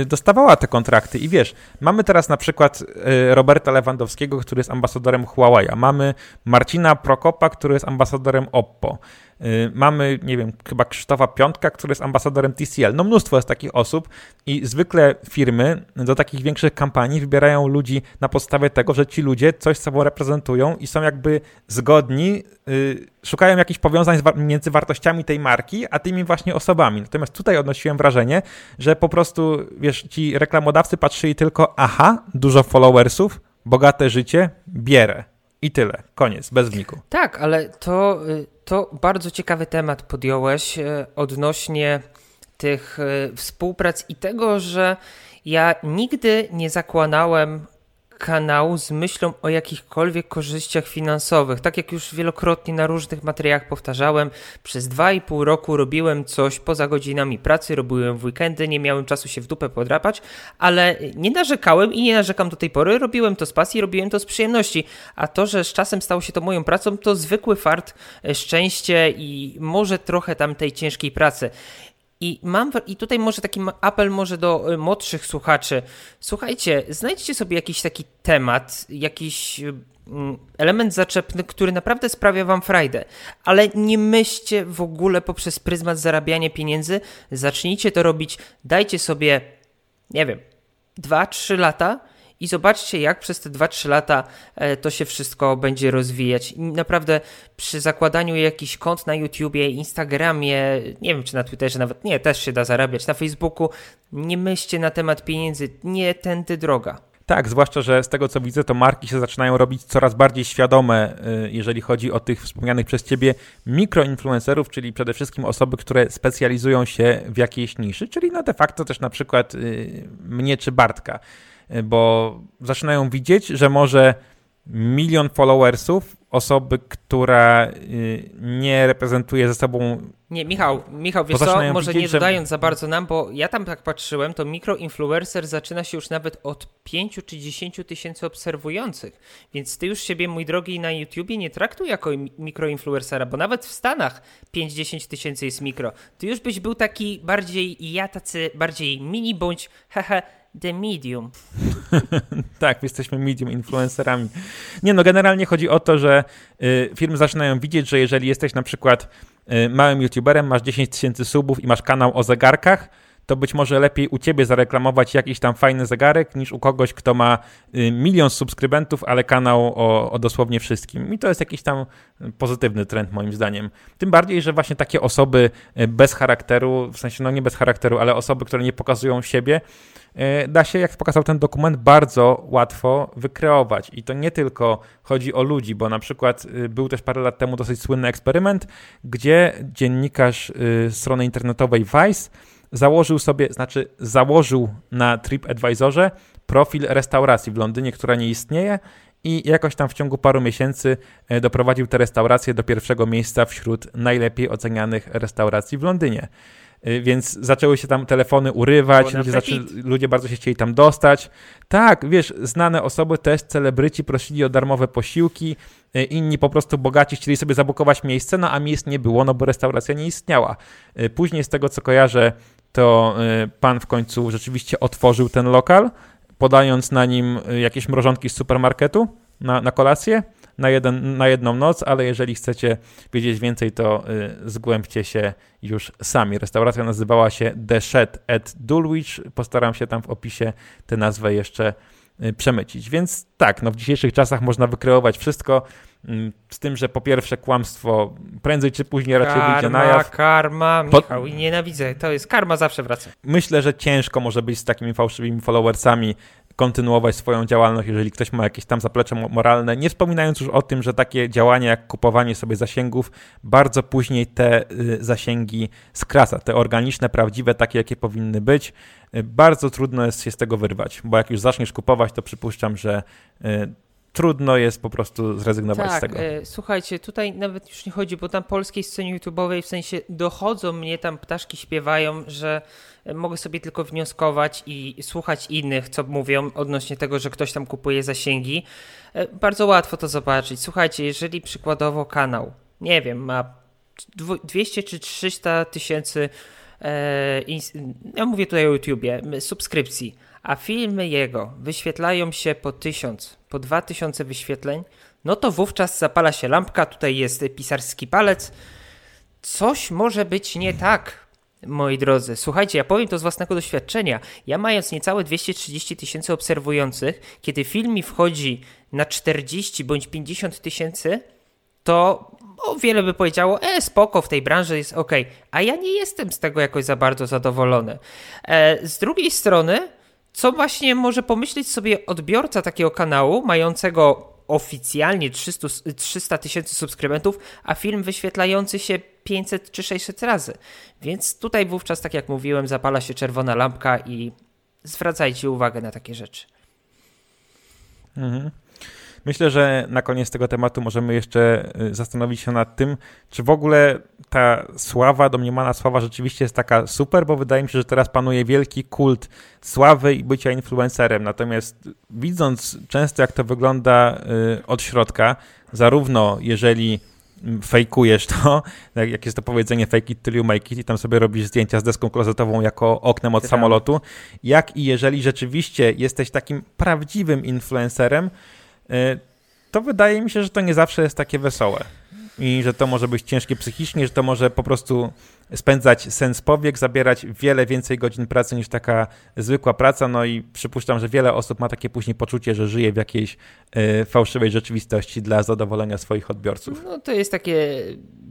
y, dostawała te kontrakty i wiesz, mamy teraz na przykład y, Roberta Lewandowskiego, który jest ambasadorem Huawei, mamy Marcina Prokopa, który jest ambasadorem Oppo. Y, mamy, nie wiem, chyba Krzysztofa Piątka, który jest ambasadorem TCL. No mnóstwo jest takich osób i zwykle firmy do takich większych kampanii wybierają ludzi na podstawie tego, że ci ludzie coś sobą reprezentują i są jakby zgodni, yy, szukają jakichś powiązań między wartościami tej marki, a tymi właśnie osobami. Natomiast tutaj odnosiłem wrażenie, że po prostu, wiesz, ci reklamodawcy patrzyli tylko, aha, dużo followersów, bogate życie, bierę. I tyle. Koniec, bez wniku. Tak, ale to, y, to bardzo ciekawy temat podjąłeś y, odnośnie tych y, współprac i tego, że ja nigdy nie zakładałem kanału z myślą o jakichkolwiek korzyściach finansowych. Tak jak już wielokrotnie na różnych materiałach powtarzałem, przez 2,5 roku robiłem coś poza godzinami pracy, robiłem w weekendy, nie miałem czasu się w dupę podrapać, ale nie narzekałem i nie narzekam do tej pory. Robiłem to z pasji, robiłem to z przyjemności. A to, że z czasem stało się to moją pracą, to zwykły fart, e, szczęście i może trochę tam tej ciężkiej pracy. I mam, i tutaj może taki apel może do y, młodszych słuchaczy. Słuchajcie, znajdźcie sobie jakiś taki temat, jakiś y, mm, element zaczepny, który naprawdę sprawia wam frajdę, ale nie myślcie w ogóle poprzez pryzmat zarabiania pieniędzy. Zacznijcie to robić, dajcie sobie, nie wiem, 2-3 lata i zobaczcie, jak przez te 2-3 lata e, to się wszystko będzie rozwijać. naprawdę przy zakładaniu jakichś kont na YouTubie, Instagramie, nie wiem czy na Twitterze nawet, nie, też się da zarabiać, na Facebooku, nie myślcie na temat pieniędzy, nie tędy droga. Tak, zwłaszcza, że z tego co widzę, to marki się zaczynają robić coraz bardziej świadome, y, jeżeli chodzi o tych wspomnianych przez ciebie mikroinfluencerów, czyli przede wszystkim osoby, które specjalizują się w jakiejś niszy, czyli no de facto też na przykład y, mnie czy Bartka bo zaczynają widzieć, że może milion followersów osoby, która y, nie reprezentuje ze sobą. Nie, Michał, Michał, wiesz co, może widzieć, nie dodając że... za bardzo nam, bo ja tam tak patrzyłem, to mikroinfluencer zaczyna się już nawet od 5 czy 10 tysięcy obserwujących, więc ty już siebie, mój drogi, na YouTubie nie traktuj jako mikroinfluencera, bo nawet w Stanach 5-10 tysięcy jest mikro. Ty już byś był taki bardziej, ja tacy bardziej mini bądź hehe, The Medium. [laughs] tak, jesteśmy medium influencerami. Nie no, generalnie chodzi o to, że y, firmy zaczynają widzieć, że jeżeli jesteś na przykład y, małym youtuberem, masz 10 tysięcy subów i masz kanał o zegarkach, to być może lepiej u ciebie zareklamować jakiś tam fajny zegarek, niż u kogoś, kto ma y, milion subskrybentów, ale kanał o, o, dosłownie wszystkim. I to jest jakiś tam pozytywny trend, moim zdaniem. Tym bardziej, że właśnie takie osoby y, bez charakteru, w sensie no nie bez charakteru, ale osoby, które nie pokazują siebie, y, da się, jak pokazał ten dokument, bardzo łatwo wykreować. I to nie tylko chodzi o ludzi, bo na przykład był też parę lat temu dosyć słynny eksperyment, gdzie dziennikarz strony internetowej Vice założył sobie, znaczy założył na TripAdvisorze profil restauracji w Londynie, która nie istnieje i jakoś tam w ciągu paru miesięcy e, doprowadził tę restaurację do pierwszego miejsca wśród najlepiej ocenianych restauracji w Londynie. Y, więc zaczęły się tam telefony urywać, ludzie, zaczęli, ludzie, bardzo się chcieli tam dostać. Tak, wiesz, znane osoby, też celebryci prosili o darmowe posiłki, y, inni po prostu bogaci chcieli sobie zabukować miejsce, no a miejsc nie było, no bo restauracja nie istniała. Później z tego, co kojarzę, to pan w końcu rzeczywiście otworzył ten lokal, podając na nim jakieś mrożonki z supermarketu na, na kolację na, jeden, na jedną noc, ale jeżeli chcecie wiedzieć więcej, to y, zgłębcie się już sami. Restauracja nazywała się The Shed at Dulwich. Postaram się tam w opisie tę nazwę jeszcze y, przemycić. Więc tak, no w dzisiejszych czasach można wykreować wszystko, mm, z tym, że po pierwsze kłamstwo prędzej czy później raczej karma, wyjdzie na jaw. Karma, Michał, i nienawidzę, to jest karma zawsze wraca. Myślę, że ciężko może być z takimi fałszywymi followersami kontynuować swoją działalność, jeżeli ktoś ma jakieś tam zaplecze moralne, nie wspominając już o tym, że takie działania jak kupowanie sobie zasięgów bardzo później te y, zasięgi skraca, te organiczne, prawdziwe, takie jakie powinny być. Y, bardzo trudno jest się z tego wyrwać, bo jak już zaczniesz kupować, to przypuszczam, że y, trudno jest po prostu zrezygnować tak, z tego. E, słuchajcie, tutaj nawet już nie chodzi, bo tam polskiej scenie YouTube'owej w sensie dochodzą mnie tam ptaszki śpiewają, że mogę sobie tylko wnioskować i słuchać innych, co mówią odnośnie tego, że ktoś tam kupuje zasięgi. E, bardzo łatwo to zobaczyć. Słuchajcie, jeżeli przykładowo kanał, nie wiem, ma 200 czy 300 tysięcy, e, ja mówię tutaj o YouTubie, subskrypcji, a filmy jego wyświetlają się po 1000, po 2000 wyświetleń, no to wówczas zapala się lampka, tutaj jest pisarski palec. Coś może być nie tak moi drodzy. Słuchajcie, ja powiem to z własnego doświadczenia. Ja mając niecałe 230 tysięcy obserwujących, kiedy film mi wchodzi na 40 bądź 50 tysięcy, to o wiele by powiedziało, e, spoko, w tej branży jest ok, a ja nie jestem z tego jakoś za bardzo zadowolony. E, z drugiej strony, co właśnie może pomyśleć sobie odbiorca takiego kanału, mającego oficjalnie 300 tysięcy subskrybentów, a film wyświetlający się 500 czy 600 razy. Więc tutaj wówczas, tak jak mówiłem, zapala się czerwona lampka i zwracajcie uwagę na takie rzeczy. Mhm. Myślę, że na koniec tego tematu możemy jeszcze y, zastanowić się nad tym, czy w ogóle ta sława, domniemana sława rzeczywiście jest taka super, bo wydaje mi się, że teraz panuje wielki kult sławy i bycia influencerem. Natomiast widząc często, jak to wygląda y, od środka, zarówno jeżeli fejkujesz to, [laughs] jak jest to powiedzenie fake it till you make it i tam sobie robisz zdjęcia z deską klozetową jako oknem od samolotu, jak i jeżeli rzeczywiście jesteś takim prawdziwym influencerem, to wydaje mi się, że to nie zawsze jest takie wesołe i że to może być ciężkie psychicznie, że to może po prostu spędzać sens powiek, zabierać wiele więcej godzin pracy niż taka zwykła praca, no i przypuszczam, że wiele osób ma takie później poczucie, że żyje w jakiejś y, fałszywej rzeczywistości dla zadowolenia swoich odbiorców. No to jest takie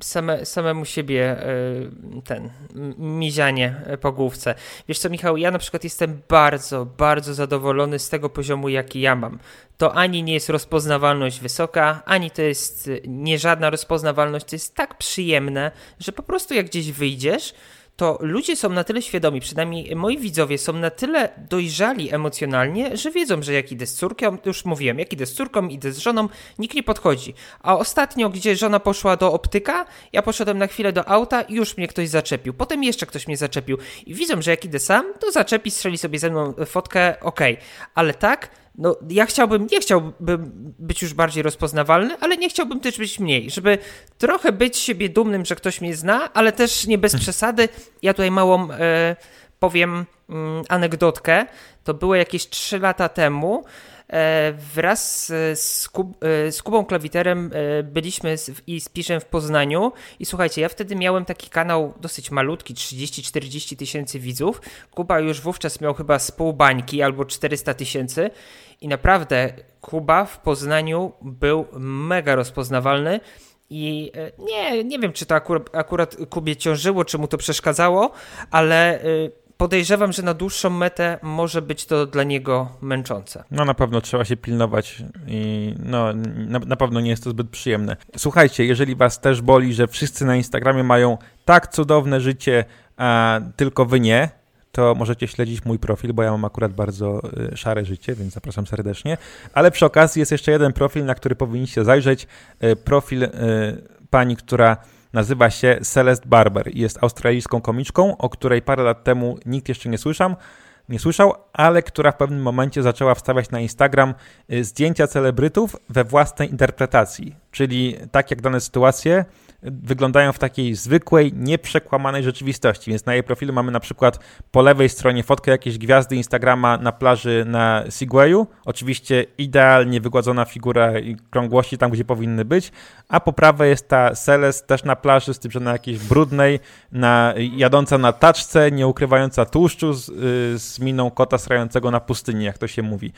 same, samemu siebie y, ten mizianie po główce. Wiesz co Michał, ja na przykład jestem bardzo, bardzo zadowolony z tego poziomu, jaki ja mam. To ani nie jest rozpoznawalność wysoka, ani to jest nie żadna rozpoznawalność, to jest tak przyjemne, że po prostu jak gdzieś wyjdzie wyjdziesz, to ludzie są na tyle świadomi, przynajmniej moi widzowie są na tyle dojrzali emocjonalnie, że wiedzą, że jak idę z córką, już mówiłem, jak idę z córką, idę z żoną, nikt nie podchodzi. A ostatnio, gdzie żona poszła do optyka, ja poszedłem na chwilę do auta i już mnie ktoś zaczepił. Potem jeszcze ktoś mnie zaczepił. I widzą, że jak idę sam, to zaczepi, strzeli sobie ze mną fotkę, okej. Okay. Ale tak, no ja chciałbym, nie chciałbym być już bardziej rozpoznawalny, ale nie chciałbym też być mniej, żeby trochę być siebie dumnym, że ktoś mnie zna, ale też nie bez hmm. przesady. Ja tutaj małą e, powiem mm, anegdotkę. To było jakieś 3 lata temu. E, wraz z, Kub, e, z Kubą Klawiterem e, byliśmy i z Piszem w Poznaniu i słuchajcie, ja wtedy miałem taki kanał dosyć malutki, 30-40 tysięcy widzów. Kuba już wówczas miał chyba z pół bańki albo 400 tysięcy i naprawdę Kuba w Poznaniu był mega rozpoznawalny. I nie, nie wiem, czy to akurat, akurat Kubie ciążyło, czy mu to przeszkadzało, ale podejrzewam, że na dłuższą metę może być to dla niego męczące. No na pewno trzeba się pilnować i no na, na pewno nie jest to zbyt przyjemne. Słuchajcie, jeżeli was też boli, że wszyscy na Instagramie mają tak cudowne życie, a tylko wy nie, to możecie śledzić mój profil, bo ja mam akurat bardzo y, szare życie, więc zapraszam serdecznie. Ale przy okazji jest jeszcze jeden profil, na który powinniście zajrzeć. Y, profil y, pani, która Nazywa się Celeste Barber i jest australijską komiczką, o której parę lat temu nikt jeszcze nie słyszał, nie słyszał, ale która w pewnym momencie zaczęła wstawiać na Instagram zdjęcia celebrytów we własnej interpretacji. Czyli tak jak dane sytuacje wyglądają w takiej zwykłej, nieprzekłamanej rzeczywistości. Więc na jej profilu mamy na przykład po lewej stronie fotkę jakiejś gwiazdy Instagrama na plaży na Segwayu. Oczywiście idealnie wygładzona figura i krągłości tam, gdzie powinny być. A po prawej jest ta Celest też na plaży, z tym, że na jakiejś brudnej, na, jadąca na taczce, nie ukrywająca tłuszczu z, y, z miną kota srającego na pustyni, jak to się mówi.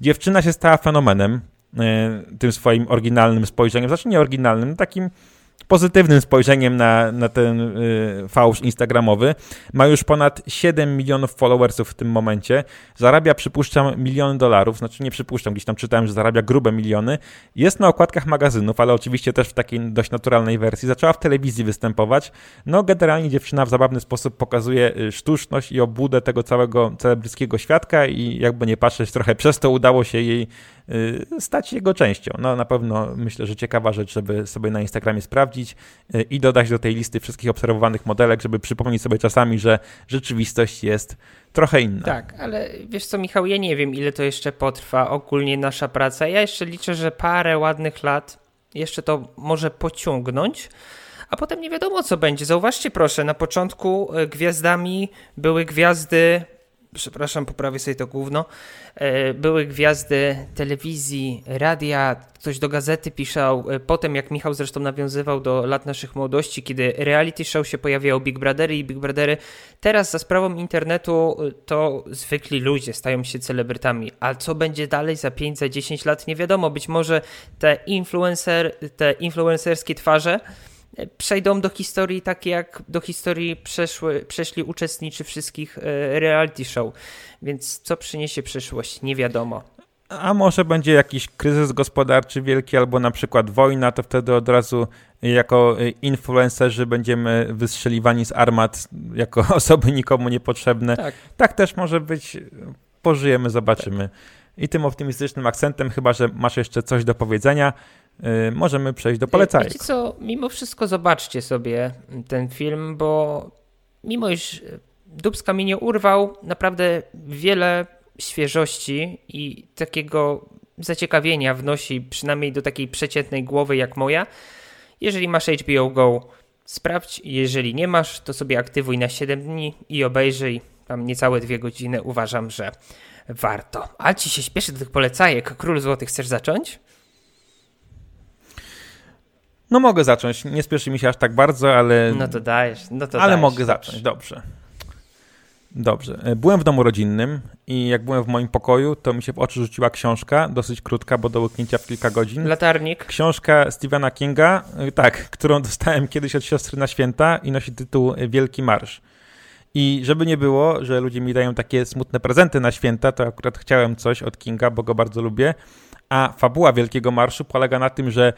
Dziewczyna się stała fenomenem y, tym swoim oryginalnym spojrzeniem. Znaczy nie oryginalnym, takim pozytywnym spojrzeniem na, na ten y, fałsz instagramowy. Ma już ponad 7 milionów followersów w tym momencie. Zarabia, przypuszczam, miliony dolarów. Znaczy nie przypuszczam, gdzieś tam czytałem, że zarabia grube miliony. Jest na okładkach magazynów, ale oczywiście też w takiej dość naturalnej wersji. Zaczęła w telewizji występować. No generalnie dziewczyna w zabawny sposób pokazuje y, sztuczność i obłudę tego całego celebryckiego świadka i jakby nie patrzeć, trochę przez to udało się jej stać jego częścią. No na pewno myślę, że ciekawa rzecz, żeby sobie na Instagramie sprawdzić y, i dodać do tej listy wszystkich obserwowanych modelek, żeby przypomnieć sobie czasami, że rzeczywistość jest trochę inna. Tak, ale wiesz co, Michał, ja nie wiem, ile to jeszcze potrwa ogólnie nasza praca. Ja jeszcze liczę, że parę ładnych lat jeszcze to może pociągnąć. A potem nie wiadomo, co będzie. Zauważcie proszę, na początku y, gwiazdami były gwiazdy przepraszam, poprawię sobie to główno, e, były gwiazdy telewizji, radia, ktoś do gazety pisał, e, potem jak Michał zresztą nawiązywał do lat naszych młodości, kiedy reality show się pojawiało Big Brothery i Big Brothery, teraz za sprawą internetu e, to zwykli ludzie stają się celebrytami, a co będzie dalej za 5, za 10 lat nie wiadomo, być może te influencer, te influencerskie twarze przejdą do historii tak jak do historii przeszły, przeszli uczestniczy wszystkich e, reality show. Więc co przyniesie przyszłość, nie wiadomo. A może będzie jakiś kryzys gospodarczy wielki, albo na przykład wojna, to wtedy od razu jako influencerzy będziemy wystrzeliwani z armat jako [laughs] osoby nikomu niepotrzebne. Tak, tak też może być. Pożyjemy, zobaczymy. Tak. I tym optymistycznym akcentem, chyba że masz jeszcze coś do powiedzenia, możemy przejść do polecajek. Wiecie co, mimo wszystko zobaczcie sobie ten film, bo mimo iż Dubska mi nie urwał, naprawdę wiele świeżości i takiego zaciekawienia wnosi przynajmniej do takiej przeciętnej głowy jak moja. Jeżeli masz HBO Go, sprawdź. Jeżeli nie masz, to sobie aktywuj na 7 dni i obejrzyj. Tam niecałe dwie godziny uważam, że warto. A ci się śpieszy do tych polecajek. Król Złoty, chcesz zacząć? No mogę zacząć. Nie spieszy mi się aż tak bardzo, ale. No to dajesz. No to ale dajesz, mogę zacząć. Dobrze. Dobrze. E, byłem w domu rodzinnym i jak byłem w moim pokoju, to mi się w oczy rzuciła książka, dosyć krótka, bo do łyknięcia w kilka godzin. Latarnik. Książka Stephena Kinga, e, tak, [laughs] którą dostałem kiedyś od siostry na święta i nosi tytuł Wielki Marsz. I żeby nie było, że ludzie mi dają takie smutne prezenty na święta, to akurat chciałem coś od Kinga, bo go bardzo lubię. A fabuła Wielkiego Marszu polega na tym, że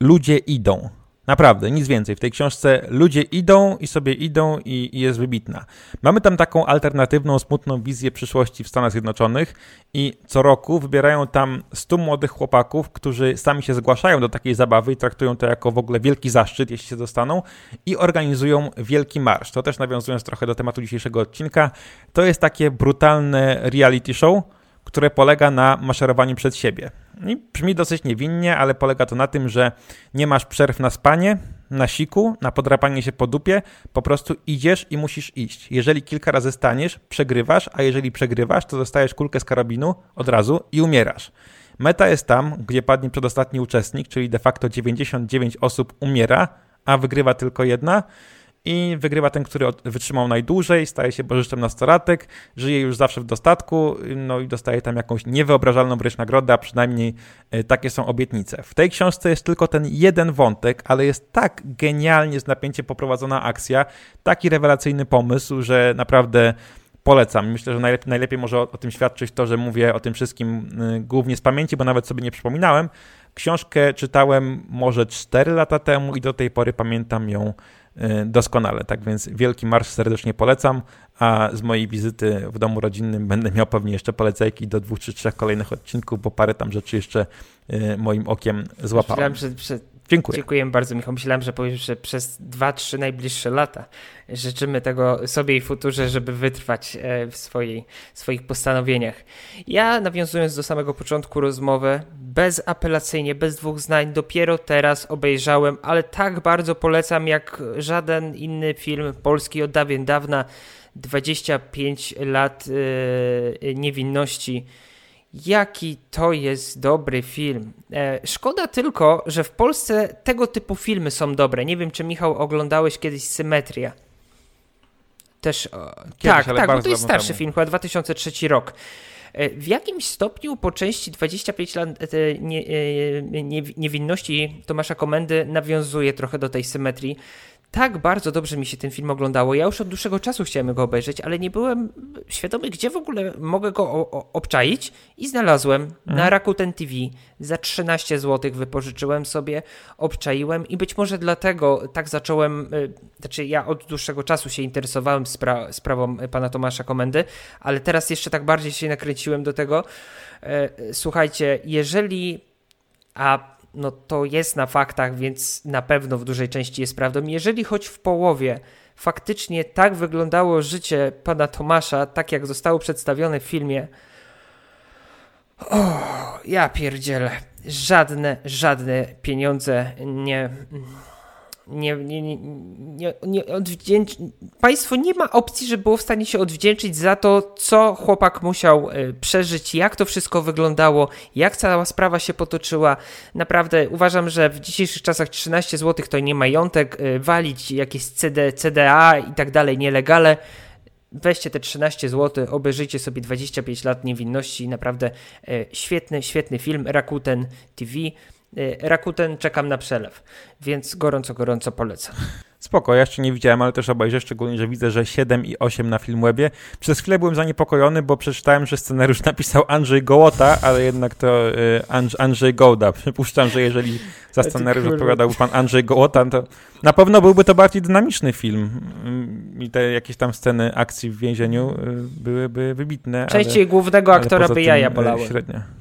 ludzie idą. Naprawdę, nic więcej. W tej książce ludzie idą i sobie idą i, i, jest wybitna. Mamy tam taką alternatywną, smutną wizję przyszłości w Stanach Zjednoczonych i co roku wybierają tam 100 młodych chłopaków, którzy sami się zgłaszają do takiej zabawy i traktują to jako w ogóle wielki zaszczyt, jeśli się dostaną i organizują wielki marsz. To też nawiązując trochę do tematu dzisiejszego odcinka, to jest takie brutalne reality show, które polega na maszerowaniu przed siebie. I brzmi dosyć niewinnie, ale polega to na tym, że nie masz przerw na spanie, na siku, na podrapanie się po dupie, po prostu idziesz i musisz iść. Jeżeli kilka razy staniesz, przegrywasz, a jeżeli przegrywasz, to dostajesz kulkę z karabinu od razu i umierasz. Meta jest tam, gdzie padnie przedostatni uczestnik, czyli de facto 99 osób umiera, a wygrywa tylko jedna i wygrywa ten, który wytrzymał najdłużej, staje się bożyszczem nastolatek, żyje już zawsze w dostatku, no i dostaje tam jakąś niewyobrażalną wręcz nagrodę, a przynajmniej e, takie są obietnice. W tej książce jest tylko ten jeden wątek, ale jest tak genialnie z napięciem poprowadzona akcja, taki rewelacyjny pomysł, że naprawdę polecam. Myślę, że najlepiej, najlepiej może o, o, tym świadczyć to, że mówię o tym wszystkim y, głównie z pamięci, bo nawet sobie nie przypominałem. Książkę czytałem może 4 lata temu i do tej pory pamiętam ją doskonale. Tak więc wielki marsz serdecznie polecam, a z mojej wizyty w domu rodzinnym będę miał pewnie jeszcze polecajki do dwóch czy trzech kolejnych odcinków, bo parę tam rzeczy jeszcze y, moim okiem złapałem. Że, że Dziękuję. Dziękuję bardzo, Michał. Myślałem, że powiesz, że przez 2-3 najbliższe lata życzymy tego sobie i futurze, żeby wytrwać e, w swojej, swoich postanowieniach. Ja, nawiązując do samego początku rozmowy, bezapelacyjnie, bez dwóch zdań, dopiero teraz obejrzałem, ale tak bardzo polecam jak żaden inny film polski od dawien dawna. 25 lat yy, niewinności Jaki to jest dobry film. E, szkoda tylko, że w Polsce tego typu filmy są dobre. Nie wiem, czy Michał oglądałeś kiedyś Symetria. Też. Kiedyś, tak, tak, bo to jest starszy temu. film, chyba 2003 rok. E, w jakimś stopniu po części 25 lat nie, nie, niewinności Tomasza Komendy nawiązuje trochę do tej symetrii tak bardzo dobrze mi się ten film oglądało. Ja już od dłuższego czasu chciałem go obejrzeć, ale nie byłem świadomy, gdzie w ogóle mogę go obczaić i znalazłem mhm. na Rakuten TV. Za 13 zł wypożyczyłem sobie, obczaiłem i być może dlatego tak zacząłem, y, znaczy ja od dłuższego czasu się interesowałem spra sprawą pana Tomasza Komendy, ale teraz jeszcze tak bardziej się nakręciłem do tego. E, słuchajcie, jeżeli a no to jest na faktach, więc na pewno w dużej części jest prawdą. Jeżeli choć w połowie faktycznie tak wyglądało życie pana Tomasza, tak jak zostało przedstawione w filmie, o, ja pierdzielę. Żadne, żadne pieniądze nie nie, nie, nie, nie, odwdzięcz... Państwo nie ma opcji, żeby było w stanie się odwdzięczyć za to, co chłopak musiał e, przeżyć, jak to wszystko wyglądało, jak cała sprawa się potoczyła. Naprawdę uważam, że w dzisiejszych czasach 13 zł to nie majątek, e, walić jakieś CD, CDA i tak dalej nielegale. Weźcie te 13 zł, obejrzyjcie sobie 25 lat niewinności. Naprawdę e, świetny, świetny film. Rakuten TV. Y, Rakuten czekam na przelew, więc gorąco, gorąco polecam. Spoko, ja jeszcze nie widziałem, ale też obejrzę, szczególnie, że widzę, że 7 i 8 na Filmwebie. Przez chwilę byłem zaniepokojony, bo przeczytałem, że scenariusz [laughs] napisał Andrzej Gołota, ale jednak to y, Andrzej Gołda. [laughs] Przypuszczam, że jeżeli za scenariusz odpowiadałby pan Andrzej Gołota, to na pewno byłby to bardziej dynamiczny film mm, i te jakieś tam sceny akcji w więzieniu y, byłyby wybitne. Częściej ale, głównego aktora by jaja bolały. Średnio.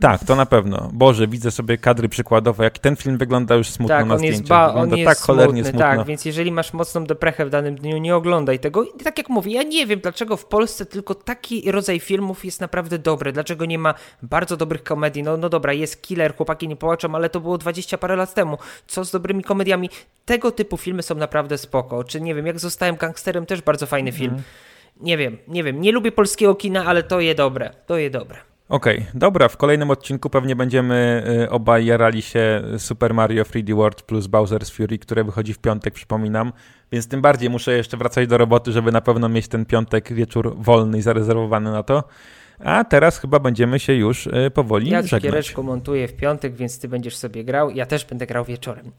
Tak, to na pewno. Boże, widzę sobie kadry przykładowe, jak ten film wygląda już smutno tak, na on zdjęciach. Jest ba- on jest tak cholernie smutny, smutno. Tak, więc jeżeli masz mocną deprechę w danym dniu, nie oglądaj tego. I tak jak mówię, ja nie wiem, dlaczego w Polsce tylko taki rodzaj filmów jest naprawdę dobry. Dlaczego nie ma bardzo dobrych komedii? No, no dobra, jest Killer, chłopaki nie płaczą, ale to było 20 parę lat temu. Co z dobrymi komediami? Tego typu filmy są naprawdę spoko. Czy nie wiem, jak zostałem gangsterem, też bardzo fajny film. Mm. Nie wiem, nie wiem. Nie lubię polskiego kina, ale to je dobre. To je dobre. Okej, okay, dobra, w kolejnym odcinku pewnie będziemy y, obaj jarali się Super Mario 3D World plus Bowser's Fury, które wychodzi w piątek, przypominam, więc tym bardziej muszę jeszcze wracać do roboty, żeby na pewno mieć ten piątek wieczór wolny i zarezerwowany na to. A teraz chyba będziemy się już y, powoli ja żegnać. Ja cukiereczku montuję w piątek, więc ty będziesz sobie grał. Ja też będę grał wieczorem.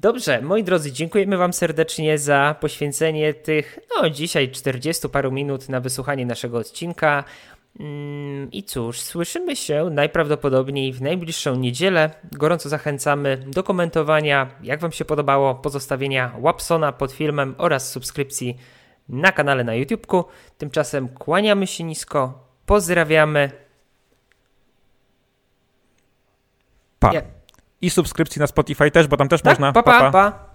Dobrze, moi drodzy, dziękujemy wam serdecznie za poświęcenie tych, no dzisiaj 40 paru minut na wysłuchanie naszego odcinka. Mm, I cóż, słyszymy się najprawdopodobniej w najbliższą niedzielę. Gorąco zachęcamy do komentowania, jak Wam się podobało, pozostawienia łapsona pod filmem oraz subskrypcji na kanale na YouTubeku. Tymczasem kłaniamy się nisko, pozdrawiamy. Pa. I subskrypcji na Spotify też, bo tam też tak, można. Pa, pa, pa. pa.